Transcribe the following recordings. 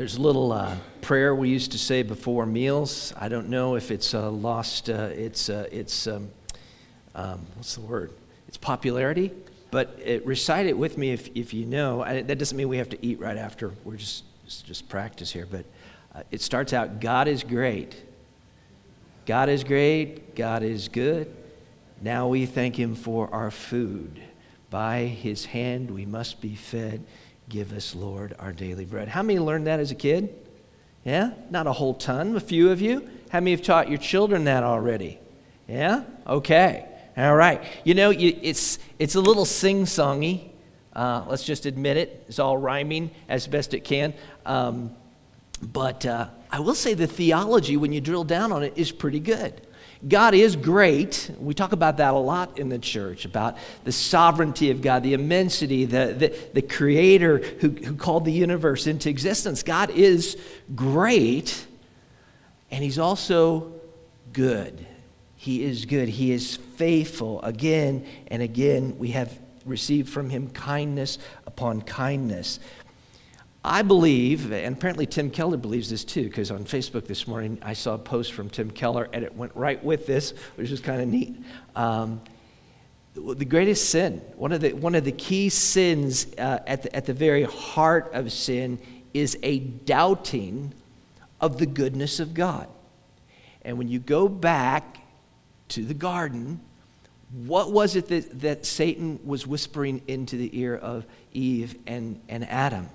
There's a little uh, prayer we used to say before meals. I don't know if it's uh, lost uh, its, uh, its um, um, what's the word? Its popularity, but it, recite it with me if, if you know. I, that doesn't mean we have to eat right after. We're just, just, just practice here. But uh, it starts out God is great. God is great. God is good. Now we thank Him for our food. By His hand we must be fed. Give us, Lord, our daily bread. How many learned that as a kid? Yeah? Not a whole ton, a few of you. How many have taught your children that already? Yeah? Okay. All right. You know, you, it's, it's a little sing songy. Uh, let's just admit it. It's all rhyming as best it can. Um, but uh, I will say the theology, when you drill down on it, is pretty good. God is great. We talk about that a lot in the church about the sovereignty of God, the immensity, the, the, the creator who, who called the universe into existence. God is great, and He's also good. He is good. He is faithful. Again and again, we have received from Him kindness upon kindness. I believe, and apparently Tim Keller believes this too, because on Facebook this morning I saw a post from Tim Keller and it went right with this, which is kind of neat. Um, the greatest sin, one of the, one of the key sins uh, at, the, at the very heart of sin, is a doubting of the goodness of God. And when you go back to the garden, what was it that, that Satan was whispering into the ear of Eve and, and Adam?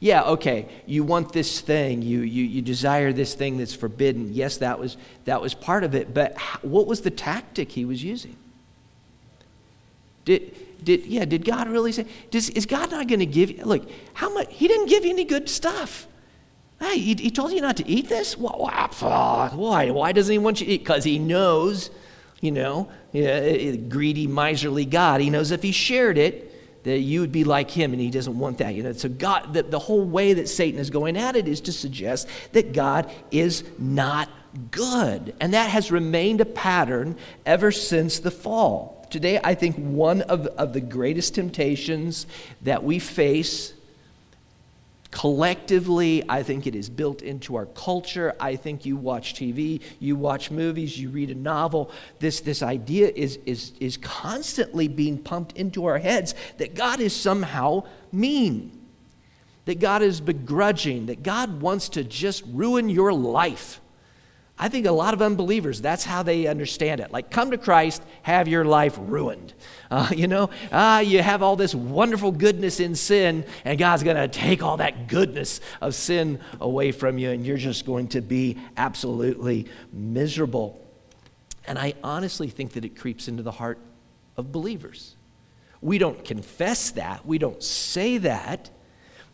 Yeah, okay, you want this thing, you, you, you desire this thing that's forbidden. Yes, that was, that was part of it, but what was the tactic he was using? Did, did, yeah, did God really say, does, is God not going to give you, look, how much, he didn't give you any good stuff. Hey, he, he told you not to eat this? Why, why, doesn't he want you to eat? Because he knows, you know, yeah, greedy, miserly God, he knows if he shared it, that you would be like him and he doesn't want that you know? So god the, the whole way that satan is going at it is to suggest that god is not good. And that has remained a pattern ever since the fall. Today i think one of, of the greatest temptations that we face Collectively, I think it is built into our culture. I think you watch TV, you watch movies, you read a novel. This, this idea is, is, is constantly being pumped into our heads that God is somehow mean, that God is begrudging, that God wants to just ruin your life. I think a lot of unbelievers, that's how they understand it. Like, come to Christ, have your life ruined. Uh, you know, ah, you have all this wonderful goodness in sin, and God's going to take all that goodness of sin away from you, and you're just going to be absolutely miserable. And I honestly think that it creeps into the heart of believers. We don't confess that, we don't say that,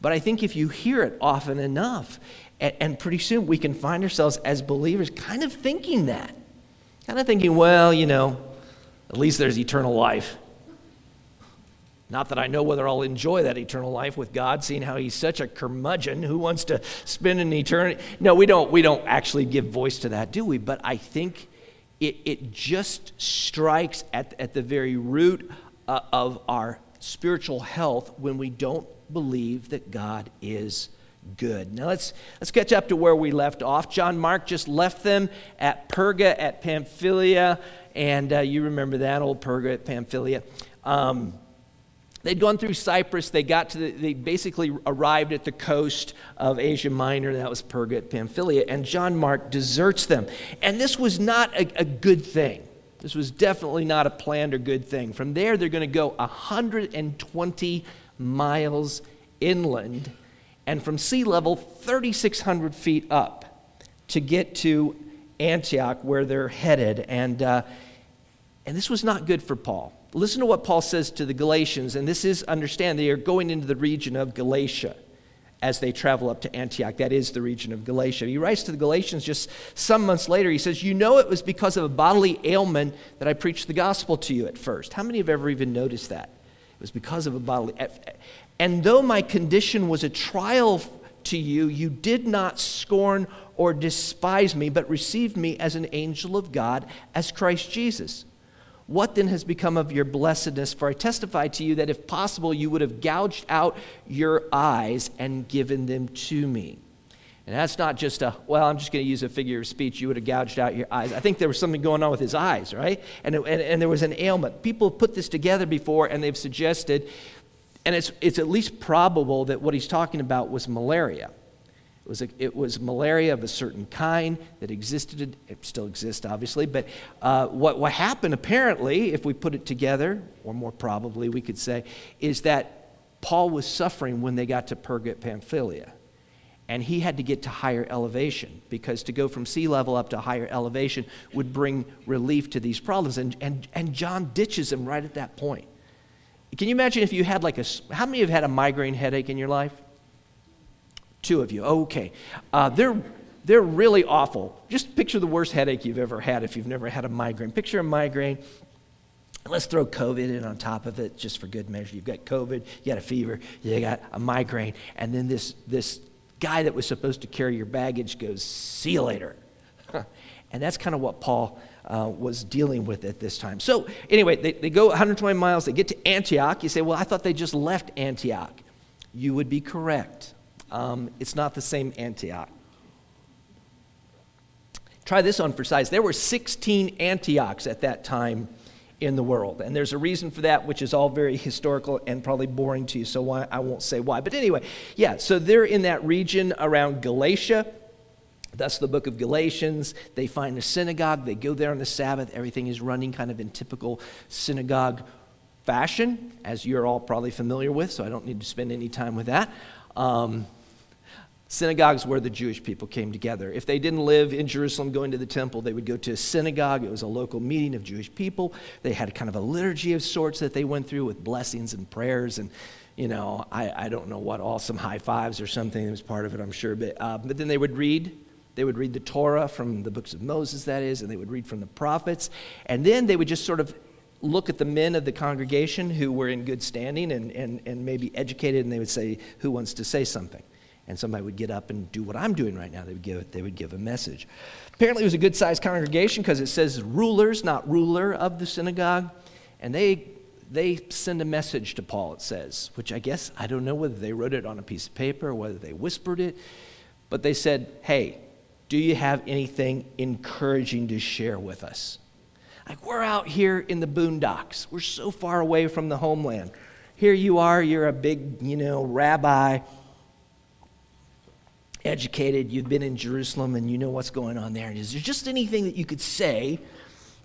but I think if you hear it often enough, and, and pretty soon we can find ourselves as believers kind of thinking that. Kind of thinking, well, you know, at least there's eternal life. Not that I know whether I'll enjoy that eternal life with God, seeing how He's such a curmudgeon who wants to spend an eternity. No, we don't, we don't actually give voice to that, do we? But I think it, it just strikes at, at the very root uh, of our spiritual health when we don't believe that God is good. Now let's, let's catch up to where we left off. John Mark just left them at Perga at Pamphylia, and uh, you remember that old Perga at Pamphylia. Um, they'd gone through Cyprus. They got to the, they basically arrived at the coast of Asia Minor. That was Perga at Pamphylia, and John Mark deserts them. And this was not a, a good thing. This was definitely not a planned or good thing. From there, they're going to go 120 miles inland and from sea level 3,600 feet up to get to Antioch where they're headed. And, uh, and this was not good for Paul. Listen to what Paul says to the Galatians, and this is, understand, they are going into the region of Galatia as they travel up to Antioch. That is the region of Galatia. He writes to the Galatians just some months later. He says, You know, it was because of a bodily ailment that I preached the gospel to you at first. How many have ever even noticed that? It was because of a bodily. And though my condition was a trial to you, you did not scorn or despise me, but received me as an angel of God, as Christ Jesus. What then has become of your blessedness? For I testify to you that if possible, you would have gouged out your eyes and given them to me. And that's not just a, well, I'm just going to use a figure of speech. You would have gouged out your eyes. I think there was something going on with his eyes, right? And, and, and there was an ailment. People have put this together before and they've suggested, and it's, it's at least probable that what he's talking about was malaria. It was, a, it was malaria of a certain kind that existed, it still exists, obviously, but uh, what, what happened apparently, if we put it together, or more probably we could say, is that Paul was suffering when they got to Perga Pamphylia and he had to get to higher elevation because to go from sea level up to higher elevation would bring relief to these problems. And, and, and John ditches him right at that point. Can you imagine if you had like a, how many have had a migraine headache in your life? Two of you. Okay. Uh, they're, they're really awful. Just picture the worst headache you've ever had if you've never had a migraine. Picture a migraine. Let's throw COVID in on top of it just for good measure. You've got COVID, you got a fever, you got a migraine, and then this, this guy that was supposed to carry your baggage goes, See you later. and that's kind of what Paul uh, was dealing with at this time. So, anyway, they, they go 120 miles, they get to Antioch. You say, Well, I thought they just left Antioch. You would be correct. Um, it's not the same Antioch. Try this on for size. There were 16 Antiochs at that time in the world. And there's a reason for that, which is all very historical and probably boring to you, so why, I won't say why. But anyway, yeah, so they're in that region around Galatia. That's the book of Galatians. They find a synagogue. They go there on the Sabbath. Everything is running kind of in typical synagogue fashion, as you're all probably familiar with, so I don't need to spend any time with that. Um, Synagogues where the Jewish people came together. If they didn't live in Jerusalem going to the temple, they would go to a synagogue. It was a local meeting of Jewish people. They had kind of a liturgy of sorts that they went through with blessings and prayers and, you know, I, I don't know what, all some high fives or something that was part of it, I'm sure. But, uh, but then they would read. They would read the Torah from the books of Moses, that is, and they would read from the prophets. And then they would just sort of look at the men of the congregation who were in good standing and, and, and maybe educated, and they would say, Who wants to say something? and somebody would get up and do what I'm doing right now. They would give, they would give a message. Apparently, it was a good sized congregation because it says rulers, not ruler of the synagogue. And they, they send a message to Paul, it says, which I guess, I don't know whether they wrote it on a piece of paper or whether they whispered it. But they said, hey, do you have anything encouraging to share with us? Like, we're out here in the boondocks. We're so far away from the homeland. Here you are, you're a big, you know, rabbi educated, you've been in Jerusalem, and you know what's going on there. Is there just anything that you could say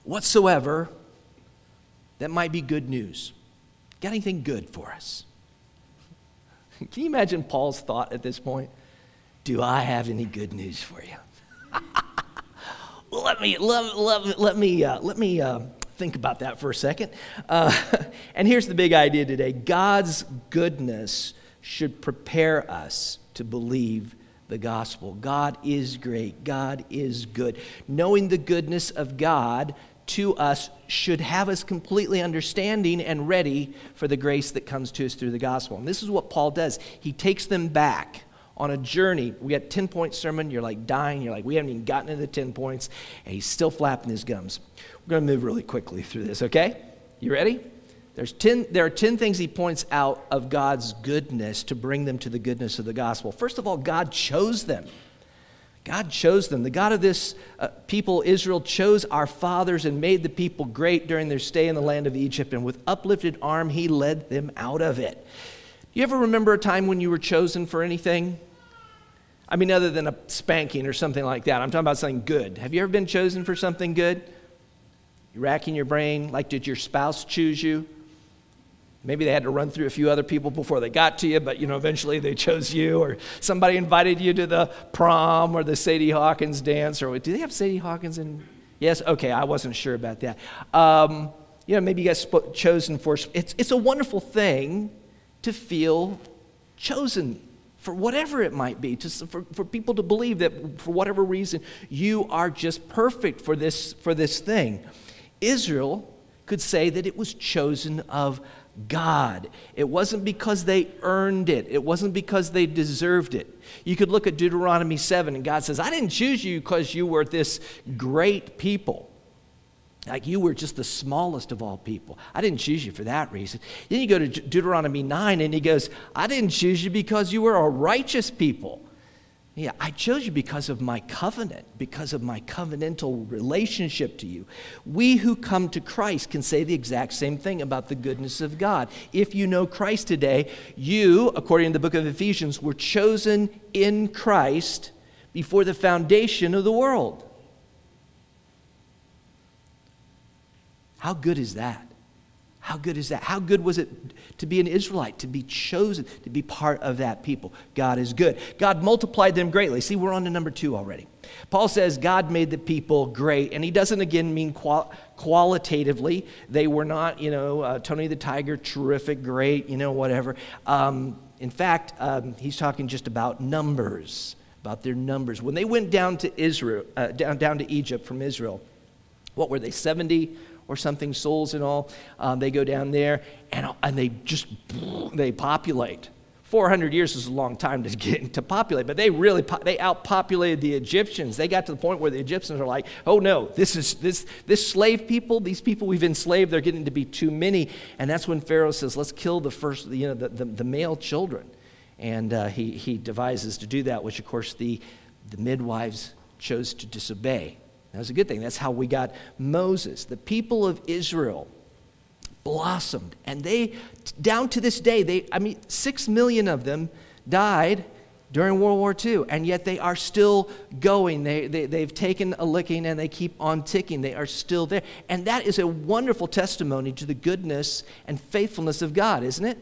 whatsoever that might be good news? Got anything good for us? Can you imagine Paul's thought at this point? Do I have any good news for you? let me let, let, let me uh, let me uh, think about that for a second. Uh, and here's the big idea today: God's goodness should prepare us to believe the gospel. God is great. God is good. Knowing the goodness of God to us should have us completely understanding and ready for the grace that comes to us through the gospel. And this is what Paul does. He takes them back on a journey. We got 10 point sermon. You're like dying. You're like, we haven't even gotten to the 10 points. And he's still flapping his gums. We're going to move really quickly through this, okay? You ready? There's ten, there are 10 things he points out of God's goodness to bring them to the goodness of the gospel. First of all, God chose them. God chose them. The God of this uh, people, Israel, chose our fathers and made the people great during their stay in the land of Egypt, and with uplifted arm, he led them out of it. Do you ever remember a time when you were chosen for anything? I mean, other than a spanking or something like that. I'm talking about something good. Have you ever been chosen for something good? You're racking your brain. Like, did your spouse choose you? Maybe they had to run through a few other people before they got to you, but you know, eventually they chose you, or somebody invited you to the prom or the Sadie Hawkins dance, or do they have Sadie Hawkins in? Yes, okay, I wasn't sure about that. Um, you know, maybe you got sp- chosen for. It's it's a wonderful thing to feel chosen for whatever it might be, to, for, for people to believe that for whatever reason you are just perfect for this for this thing. Israel could say that it was chosen of God. It wasn't because they earned it, it wasn't because they deserved it. You could look at Deuteronomy 7, and God says, I didn't choose you because you were this great people. Like you were just the smallest of all people. I didn't choose you for that reason. Then you go to Deuteronomy 9, and he goes, I didn't choose you because you were a righteous people. Yeah, I chose you because of my covenant, because of my covenantal relationship to you. We who come to Christ can say the exact same thing about the goodness of God. If you know Christ today, you, according to the book of Ephesians, were chosen in Christ before the foundation of the world. How good is that? How good is that? How good was it to be an Israelite, to be chosen, to be part of that people? God is good. God multiplied them greatly. See, we're on to number two already. Paul says God made the people great, and he doesn't again mean qual- qualitatively. They were not, you know, uh, Tony the Tiger, terrific, great, you know, whatever. Um, in fact, um, he's talking just about numbers, about their numbers. When they went down to Israel, uh, down, down to Egypt from Israel, what were they, 70? Or something, souls and all. Um, they go down there and, and they just they populate. 400 years is a long time to get to populate, but they really they outpopulated the Egyptians. They got to the point where the Egyptians are like, "Oh no, this is this this slave people, these people we've enslaved, they're getting to be too many." And that's when Pharaoh says, "Let's kill the first, you know, the, the, the male children." And uh, he he devises to do that, which of course the the midwives chose to disobey. That was a good thing. That's how we got Moses. The people of Israel blossomed. And they, down to this day, they, I mean, six million of them died during World War II, and yet they are still going. They, they, they've taken a licking and they keep on ticking. They are still there. And that is a wonderful testimony to the goodness and faithfulness of God, isn't it?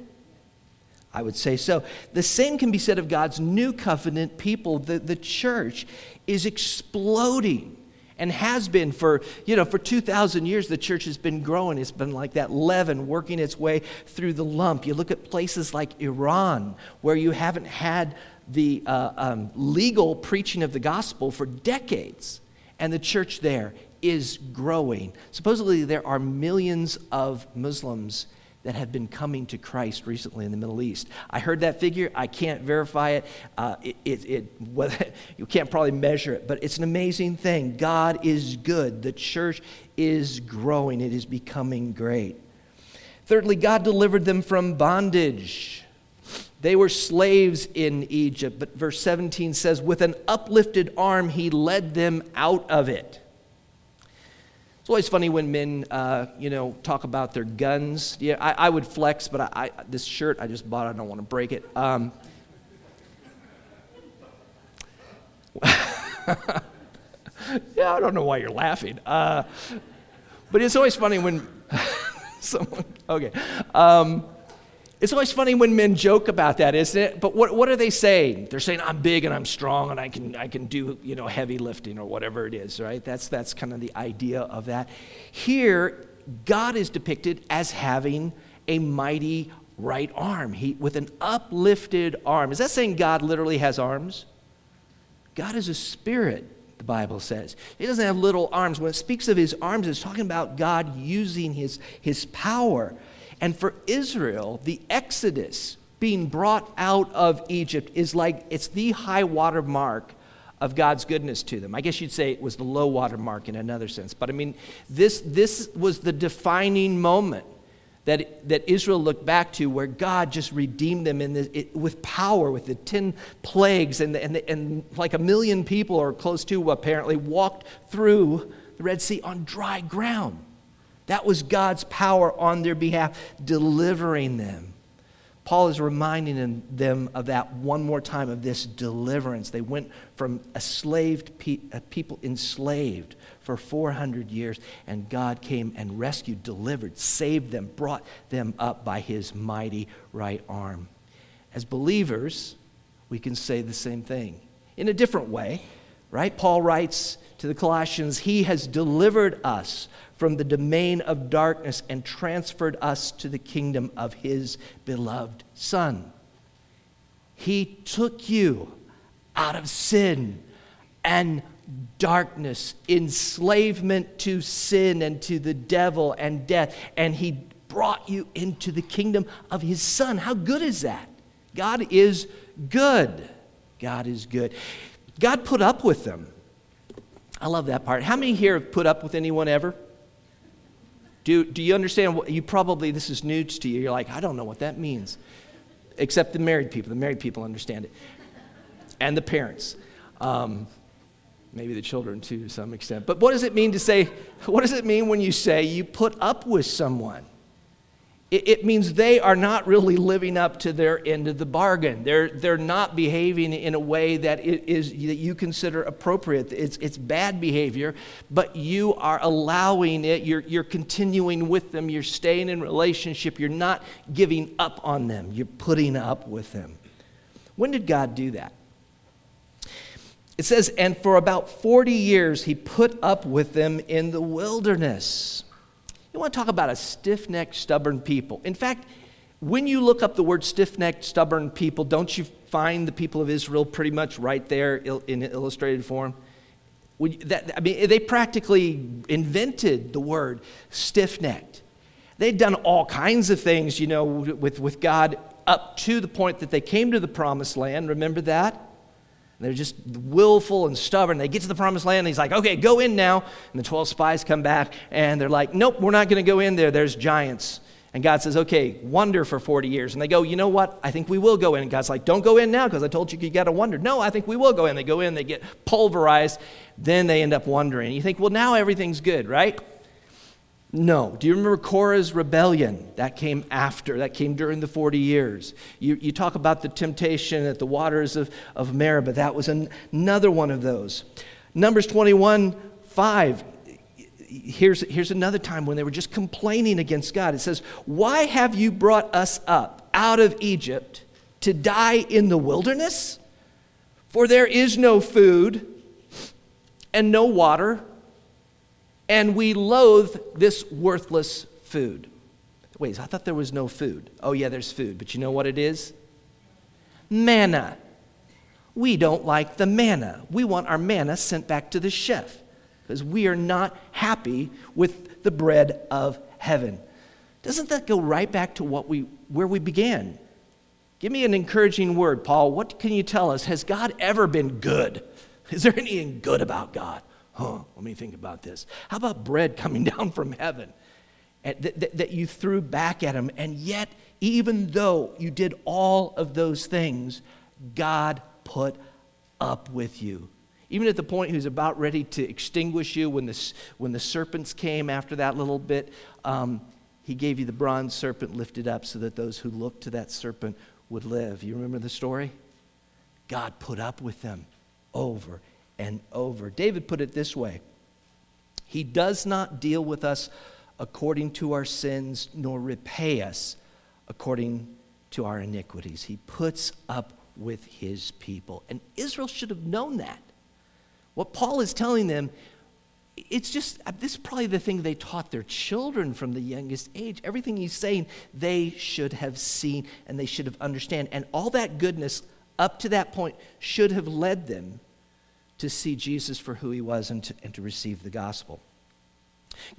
I would say so. The same can be said of God's new covenant people. The, the church is exploding and has been for, you know, for 2,000 years, the church has been growing. It's been like that leaven working its way through the lump. You look at places like Iran, where you haven't had the uh, um, legal preaching of the gospel for decades, and the church there is growing. Supposedly, there are millions of Muslims that have been coming to Christ recently in the Middle East. I heard that figure. I can't verify it. Uh, it, it, it you can't probably measure it, but it's an amazing thing. God is good. The church is growing, it is becoming great. Thirdly, God delivered them from bondage. They were slaves in Egypt, but verse 17 says, With an uplifted arm, he led them out of it. It's always funny when men, uh, you know, talk about their guns. Yeah, I, I would flex, but I, I, this shirt I just bought, I don't want to break it. Um, yeah, I don't know why you're laughing. Uh, but it's always funny when someone, okay. Um, it's always funny when men joke about that, isn't it? But what, what are they saying? They're saying, I'm big and I'm strong and I can, I can do you know, heavy lifting or whatever it is, right? That's, that's kind of the idea of that. Here, God is depicted as having a mighty right arm, he, with an uplifted arm. Is that saying God literally has arms? God is a spirit the Bible says. He doesn't have little arms. When it speaks of his arms, it's talking about God using his, his power. And for Israel, the Exodus, being brought out of Egypt, is like it's the high water mark of God's goodness to them. I guess you'd say it was the low water mark in another sense. But I mean, this, this was the defining moment that, that Israel looked back to where God just redeemed them in the, it, with power, with the 10 plagues, and, and, and like a million people, or close to apparently, walked through the Red Sea on dry ground. That was God's power on their behalf, delivering them. Paul is reminding them of that one more time of this deliverance. They went from enslaved pe- uh, people enslaved for 400 years, and God came and rescued, delivered, saved them, brought them up by his mighty right arm. As believers, we can say the same thing in a different way, right? Paul writes to the Colossians, He has delivered us from the domain of darkness and transferred us to the kingdom of his beloved Son. He took you out of sin and darkness, enslavement to sin and to the devil and death, and he brought you into the kingdom of his Son. How good is that? God is good. God is good. God put up with them. I love that part. How many here have put up with anyone ever? Do, do you understand? What, you probably, this is new to you. You're like, I don't know what that means. Except the married people. The married people understand it. And the parents. Um, maybe the children too, to some extent. But what does it mean to say, what does it mean when you say you put up with someone? It, it means they are not really living up to their end of the bargain. They're, they're not behaving in a way that is, that you consider appropriate. It's, it's bad behavior, but you are allowing it. You're, you're continuing with them. You're staying in relationship. You're not giving up on them. You're putting up with them. When did God do that? It says, and for about 40 years he put up with them in the wilderness. You want to talk about a stiff necked, stubborn people. In fact, when you look up the word stiff necked, stubborn people, don't you find the people of Israel pretty much right there in illustrated form? That, I mean, they practically invented the word stiff necked. They'd done all kinds of things, you know, with, with God up to the point that they came to the promised land. Remember that? They're just willful and stubborn. They get to the promised land, and he's like, okay, go in now. And the 12 spies come back, and they're like, nope, we're not going to go in there. There's giants. And God says, okay, wonder for 40 years. And they go, you know what? I think we will go in. And God's like, don't go in now because I told you you got to wonder. No, I think we will go in. They go in, they get pulverized. Then they end up wondering. You think, well, now everything's good, right? No. Do you remember Korah's rebellion? That came after, that came during the 40 years. You, you talk about the temptation at the waters of, of Meribah. That was an, another one of those. Numbers 21 5. Here's, here's another time when they were just complaining against God. It says, Why have you brought us up out of Egypt to die in the wilderness? For there is no food and no water and we loathe this worthless food. Wait, I thought there was no food. Oh, yeah, there's food, but you know what it is? Manna. We don't like the manna. We want our manna sent back to the chef because we are not happy with the bread of heaven. Doesn't that go right back to what we, where we began? Give me an encouraging word, Paul. What can you tell us? Has God ever been good? Is there anything good about God? Huh, let me think about this. How about bread coming down from heaven that, that, that you threw back at him? And yet, even though you did all of those things, God put up with you. Even at the point he was about ready to extinguish you when the, when the serpents came after that little bit, um, he gave you the bronze serpent lifted up so that those who looked to that serpent would live. You remember the story? God put up with them over and over. David put it this way He does not deal with us according to our sins, nor repay us according to our iniquities. He puts up with his people. And Israel should have known that. What Paul is telling them, it's just, uh, this is probably the thing they taught their children from the youngest age. Everything he's saying, they should have seen and they should have understood. And all that goodness up to that point should have led them to see Jesus for who he was and to, and to receive the gospel.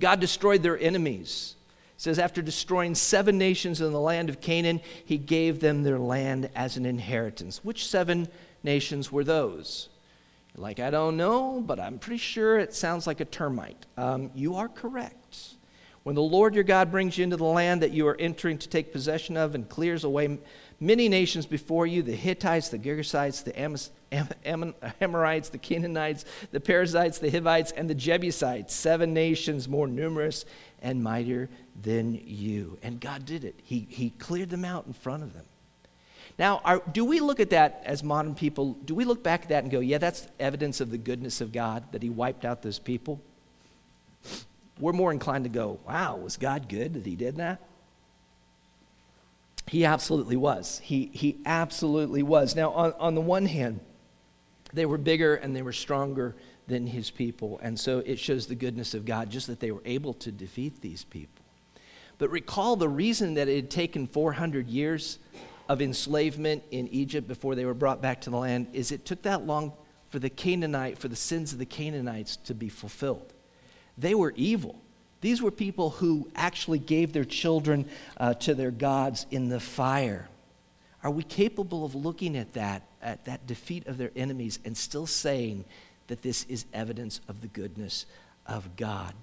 God destroyed their enemies. It says, after destroying seven nations in the land of Canaan, he gave them their land as an inheritance. Which seven nations were those? Like, I don't know, but I'm pretty sure it sounds like a termite. Um, you are correct. When the Lord your God brings you into the land that you are entering to take possession of and clears away many nations before you the Hittites, the Girgashites, the Amos, Am, Amorites, the Canaanites, the Perizzites, the Hivites, and the Jebusites, seven nations more numerous and mightier than you. And God did it, He, he cleared them out in front of them. Now, are, do we look at that as modern people? Do we look back at that and go, yeah, that's evidence of the goodness of God that He wiped out those people? We're more inclined to go, wow, was God good that He did that? He absolutely was. He, he absolutely was. Now, on, on the one hand, they were bigger and they were stronger than his people. And so it shows the goodness of God just that they were able to defeat these people. But recall the reason that it had taken 400 years of enslavement in Egypt before they were brought back to the land is it took that long for the Canaanite, for the sins of the Canaanites to be fulfilled. They were evil. These were people who actually gave their children uh, to their gods in the fire. Are we capable of looking at that, at that defeat of their enemies, and still saying that this is evidence of the goodness of God?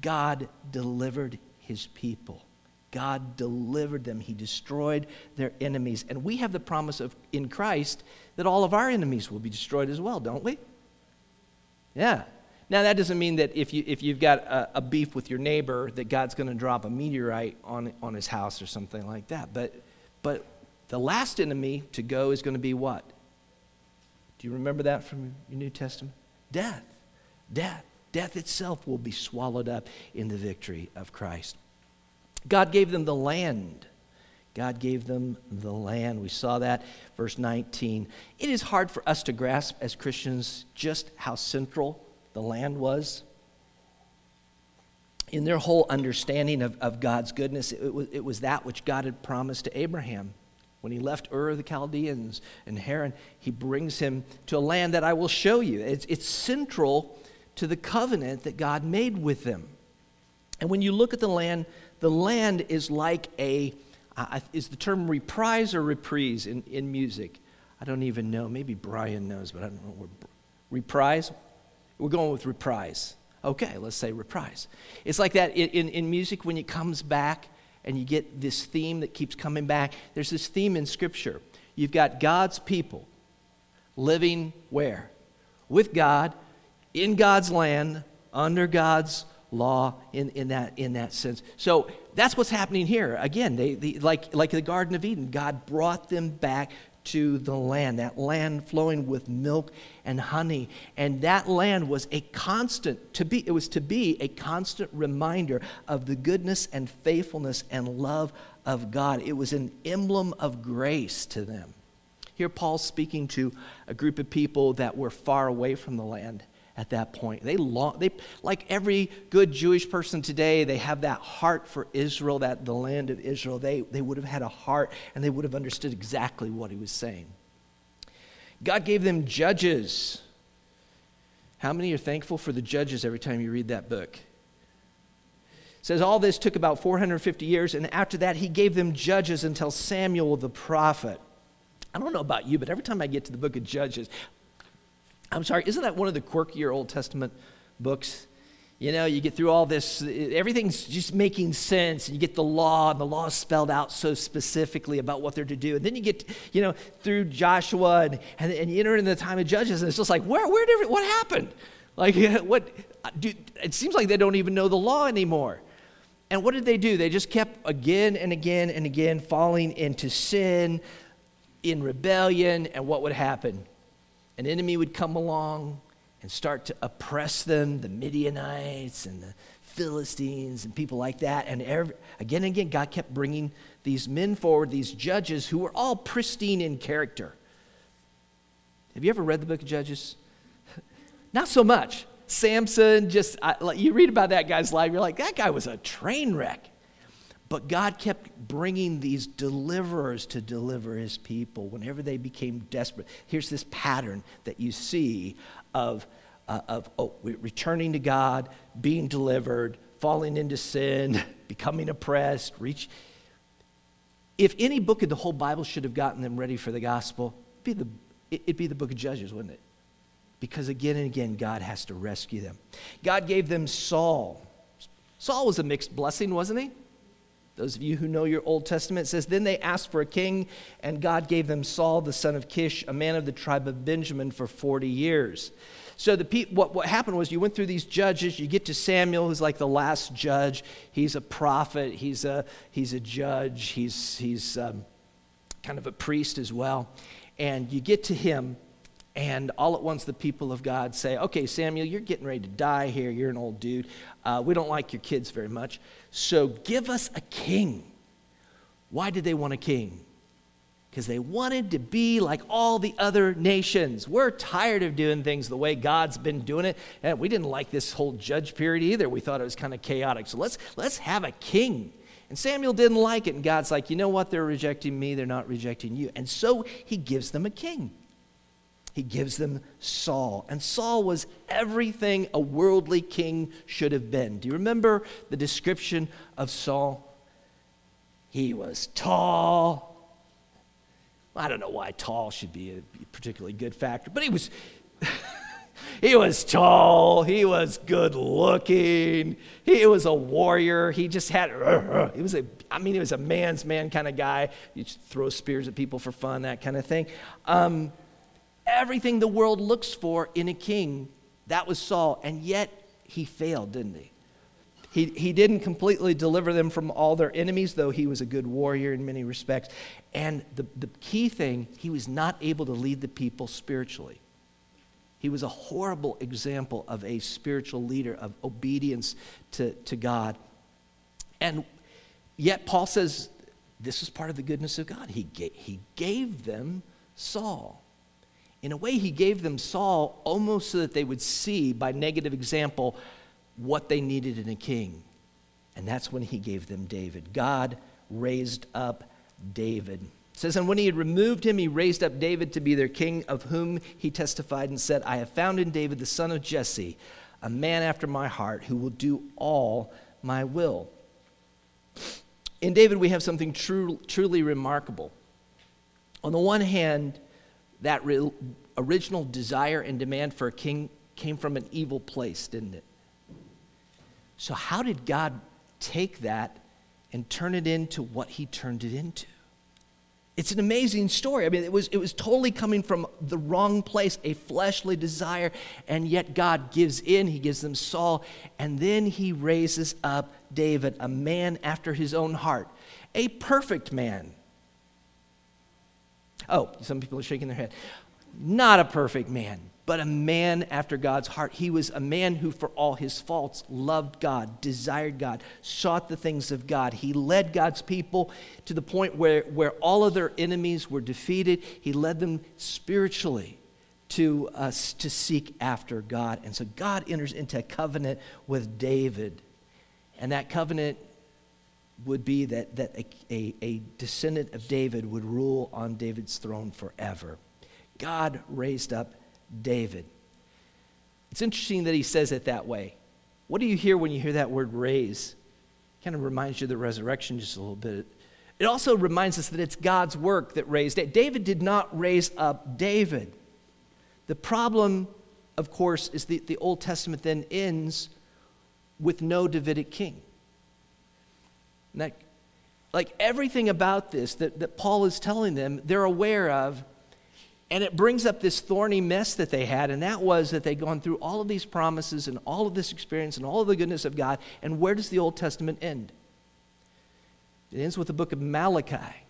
God delivered his people. God delivered them. He destroyed their enemies. And we have the promise of in Christ that all of our enemies will be destroyed as well, don't we? Yeah. Now, that doesn't mean that if, you, if you've got a, a beef with your neighbor, that God's going to drop a meteorite on, on his house or something like that. But, but the last enemy to go is going to be what? Do you remember that from your New Testament? Death. Death. Death itself will be swallowed up in the victory of Christ. God gave them the land. God gave them the land. We saw that, verse 19. It is hard for us to grasp as Christians just how central the land was. In their whole understanding of, of God's goodness, it was, it was that which God had promised to Abraham. When he left Ur of the Chaldeans and Haran, he brings him to a land that I will show you. It's, it's central to the covenant that God made with them. And when you look at the land, the land is like a, uh, is the term reprise or reprise in, in music? I don't even know. Maybe Brian knows, but I don't know. Reprise? We're going with reprise. Okay, let's say reprise. It's like that in, in, music when it comes back and you get this theme that keeps coming back. There's this theme in Scripture. You've got God's people living where? With God, in God's land, under God's law, in, in, that, in that sense. So that's what's happening here. Again, they, they, like, like the Garden of Eden, God brought them back to the land, that land flowing with milk and honey. And that land was a constant, to be, it was to be a constant reminder of the goodness and faithfulness and love of God. It was an emblem of grace to them. Here, Paul's speaking to a group of people that were far away from the land at that point. They long, they like every good Jewish person today, they have that heart for Israel, that the land of Israel. They, they would have had a heart and they would have understood exactly what he was saying. God gave them judges. How many are thankful for the judges every time you read that book? It says all this took about 450 years, and after that, he gave them judges until Samuel the prophet. I don't know about you, but every time I get to the book of Judges, I'm sorry, isn't that one of the quirkier Old Testament books? You know, you get through all this, everything's just making sense. And you get the law, and the law is spelled out so specifically about what they're to do. And then you get, you know, through Joshua, and, and, and you enter into the time of Judges, and it's just like, where, where did, what happened? Like, what, do, it seems like they don't even know the law anymore. And what did they do? They just kept again and again and again falling into sin, in rebellion, and what would happen? An enemy would come along and start to oppress them, the Midianites and the Philistines and people like that. And every, again and again, God kept bringing these men forward, these judges who were all pristine in character. Have you ever read the book of Judges? Not so much. Samson, just I, you read about that guy's life, you're like, that guy was a train wreck. But God kept bringing these deliverers to deliver his people whenever they became desperate. Here's this pattern that you see of, uh, of oh, returning to God, being delivered, falling into sin, becoming oppressed, reach. If any book of the whole Bible should have gotten them ready for the gospel, it'd be the, it'd be the book of Judges, wouldn't it? Because again and again, God has to rescue them. God gave them Saul. Saul was a mixed blessing, wasn't he? Those of you who know your Old Testament says, Then they asked for a king, and God gave them Saul, the son of Kish, a man of the tribe of Benjamin, for 40 years. So the what, what happened was you went through these judges. You get to Samuel, who's like the last judge. He's a prophet. He's a he's a judge. He's he's um, kind of a priest as well. And you get to him, and all at once the people of God say, "Okay, Samuel, you're getting ready to die here. You're an old dude. Uh, we don't like your kids very much. So give us a king. Why did they want a king? Because they wanted to be like all the other nations. We're tired of doing things the way God's been doing it. And we didn't like this whole judge period either. We thought it was kind of chaotic. So let's, let's have a king. And Samuel didn't like it. And God's like, you know what? They're rejecting me, they're not rejecting you. And so he gives them a king he gives them Saul. And Saul was everything a worldly king should have been. Do you remember the description of Saul? He was tall. I don't know why tall should be a particularly good factor, but he was. He was tall, he was good looking, he was a warrior. He just had, he was a, I mean, he was a man's man kind of guy. You throw spears at people for fun, that kind of thing. Um, everything the world looks for in a king, that was Saul. And yet he failed, didn't he? He, he didn't completely deliver them from all their enemies, though he was a good warrior in many respects. And the, the key thing, he was not able to lead the people spiritually. He was a horrible example of a spiritual leader, of obedience to, to God. And yet, Paul says this is part of the goodness of God. He gave, he gave them Saul. In a way, he gave them Saul almost so that they would see, by negative example, what they needed in a king. And that's when he gave them David. God raised up David. It says, And when he had removed him, he raised up David to be their king, of whom he testified and said, I have found in David the son of Jesse, a man after my heart, who will do all my will. In David, we have something true, truly remarkable. On the one hand, that re- original desire and demand for a king came from an evil place, didn't it? So, how did God take that and turn it into what He turned it into? It's an amazing story. I mean, it was, it was totally coming from the wrong place, a fleshly desire, and yet God gives in. He gives them Saul, and then He raises up David, a man after His own heart, a perfect man. Oh, some people are shaking their head. Not a perfect man, but a man after God's heart. He was a man who, for all his faults, loved God, desired God, sought the things of God. He led God's people to the point where, where all of their enemies were defeated. He led them spiritually to, uh, to seek after God. And so God enters into a covenant with David. And that covenant would be that, that a, a, a descendant of David would rule on David's throne forever. God raised up David. It's interesting that he says it that way. What do you hear when you hear that word raise? Kind of reminds you of the resurrection just a little bit. It also reminds us that it's God's work that raised David. David did not raise up David. The problem, of course, is that the Old Testament then ends with no Davidic king. That, like everything about this that, that Paul is telling them, they're aware of and it brings up this thorny mess that they had, and that was that they'd gone through all of these promises and all of this experience and all of the goodness of God. And where does the Old Testament end? It ends with the book of Malachi.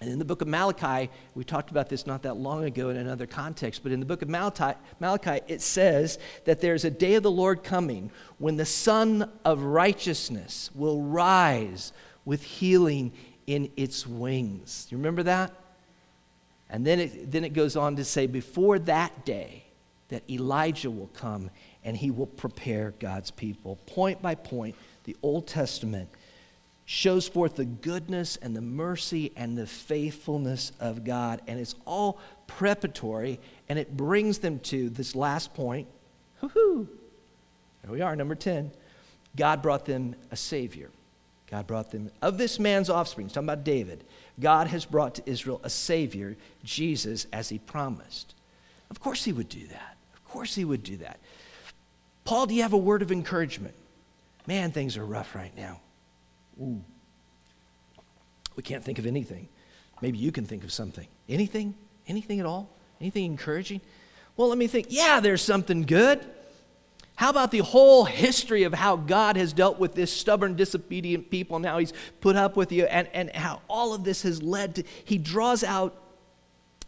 And in the book of Malachi, we talked about this not that long ago in another context, but in the book of Malachi, Malachi, it says that there's a day of the Lord coming when the Sun of Righteousness will rise with healing in its wings. You remember that? And then it, then it goes on to say, before that day, that Elijah will come and he will prepare God's people. Point by point, the Old Testament shows forth the goodness and the mercy and the faithfulness of God. And it's all preparatory, and it brings them to this last point. Woohoo! There we are, number 10. God brought them a Savior. God brought them, of this man's offspring, talking about David, God has brought to Israel a Savior, Jesus, as He promised. Of course, He would do that. Of course, He would do that. Paul, do you have a word of encouragement? Man, things are rough right now. Ooh. We can't think of anything. Maybe you can think of something. Anything? Anything at all? Anything encouraging? Well, let me think. Yeah, there's something good. How about the whole history of how God has dealt with this stubborn, disobedient people and how he's put up with you and, and how all of this has led to, he draws out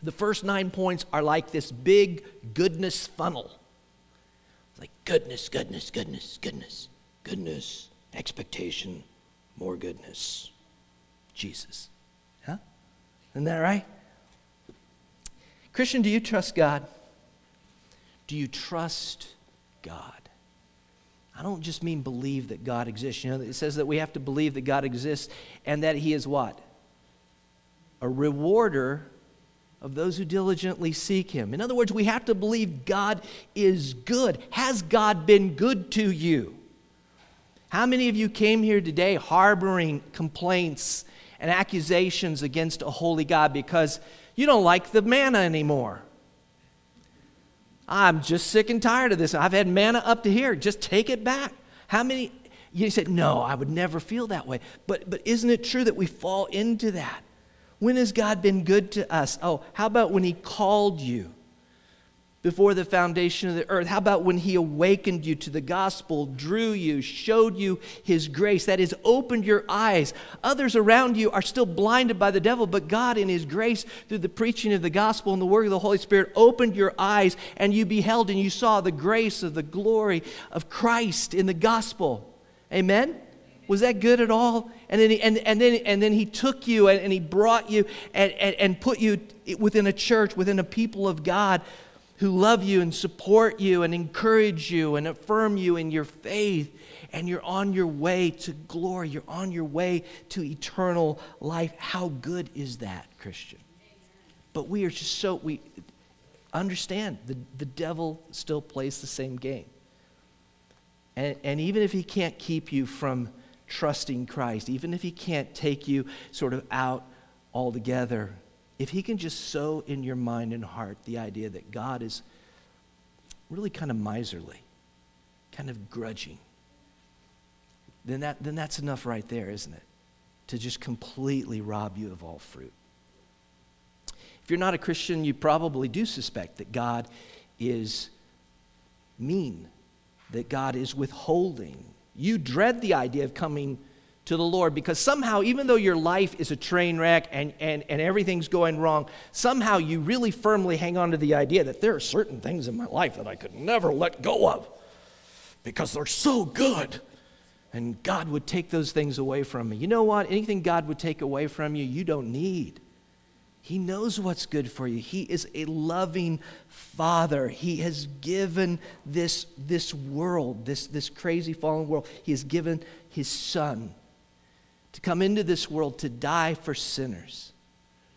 the first nine points are like this big goodness funnel. like goodness, goodness, goodness, goodness, goodness, expectation, more goodness. Jesus. Huh? Isn't that right? Christian, do you trust God? Do you trust God? I don't just mean believe that God exists. You know, it says that we have to believe that God exists and that He is what? A rewarder of those who diligently seek Him. In other words, we have to believe God is good. Has God been good to you? How many of you came here today harboring complaints and accusations against a holy God because you don't like the manna anymore? I'm just sick and tired of this. I've had manna up to here. Just take it back. How many? You said, no, I would never feel that way. But, but isn't it true that we fall into that? When has God been good to us? Oh, how about when He called you? Before the foundation of the earth? How about when He awakened you to the gospel, drew you, showed you His grace? That is, opened your eyes. Others around you are still blinded by the devil, but God, in His grace, through the preaching of the gospel and the work of the Holy Spirit, opened your eyes and you beheld and you saw the grace of the glory of Christ in the gospel. Amen? Was that good at all? And then, he, and, and then, and then he took you and, and he brought you and, and, and put you within a church, within a people of God who love you and support you and encourage you and affirm you in your faith. And you're on your way to glory. You're on your way to eternal life. How good is that, Christian? But we are just so, we understand the, the devil still plays the same game. And, and even if he can't keep you from trusting Christ, even if he can't take you sort of out altogether, if he can just sow in your mind and heart the idea that God is really kind of miserly, kind of grudging, then, that, then that's enough right there, isn't it? To just completely rob you of all fruit. If you're not a Christian, you probably do suspect that God is mean, that God is withholding. You dread the idea of coming to the Lord because somehow, even though your life is a train wreck and, and, and everything's going wrong, somehow you really firmly hang on to the idea that there are certain things in my life that I could never let go of because they're so good. And God would take those things away from me. You know what? Anything God would take away from you, you don't need. He knows what's good for you. He is a loving father. He has given this, this world, this, this crazy fallen world, He has given His Son to come into this world to die for sinners.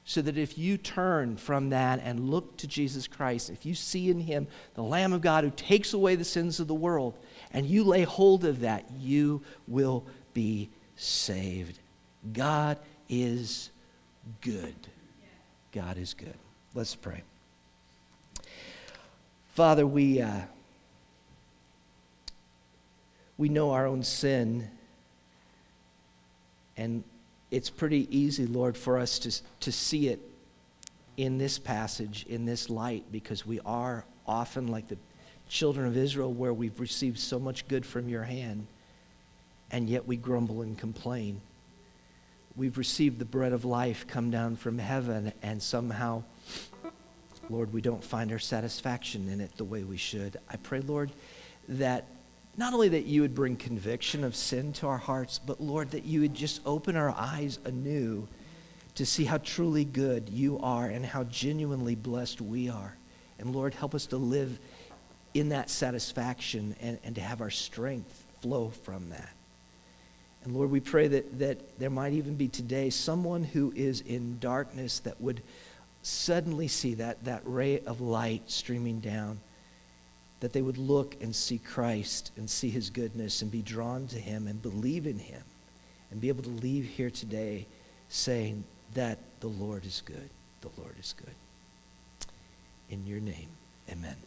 So that if you turn from that and look to Jesus Christ, if you see in him the Lamb of God who takes away the sins of the world, and you lay hold of that, you will be saved. God is good. God is good. Let's pray. Father, we, uh, we know our own sin and it's pretty easy, Lord, for us to, to see it in this passage, in this light, because we are often like the children of Israel, where we've received so much good from your hand, and yet we grumble and complain. We've received the bread of life come down from heaven, and somehow, Lord, we don't find our satisfaction in it the way we should. I pray, Lord, that not only that you would bring conviction of sin to our hearts, but Lord, that you would just open our eyes anew to see how truly good you are and how genuinely blessed we are. And Lord, help us to live in that satisfaction and, and to have our strength flow from that. And Lord, we pray that, that there might even be today someone who is in darkness that would suddenly see that, that ray of light streaming down that they would look and see Christ and see his goodness and be drawn to him and believe in him and be able to leave here today saying that the Lord is good. The Lord is good. In your name, amen.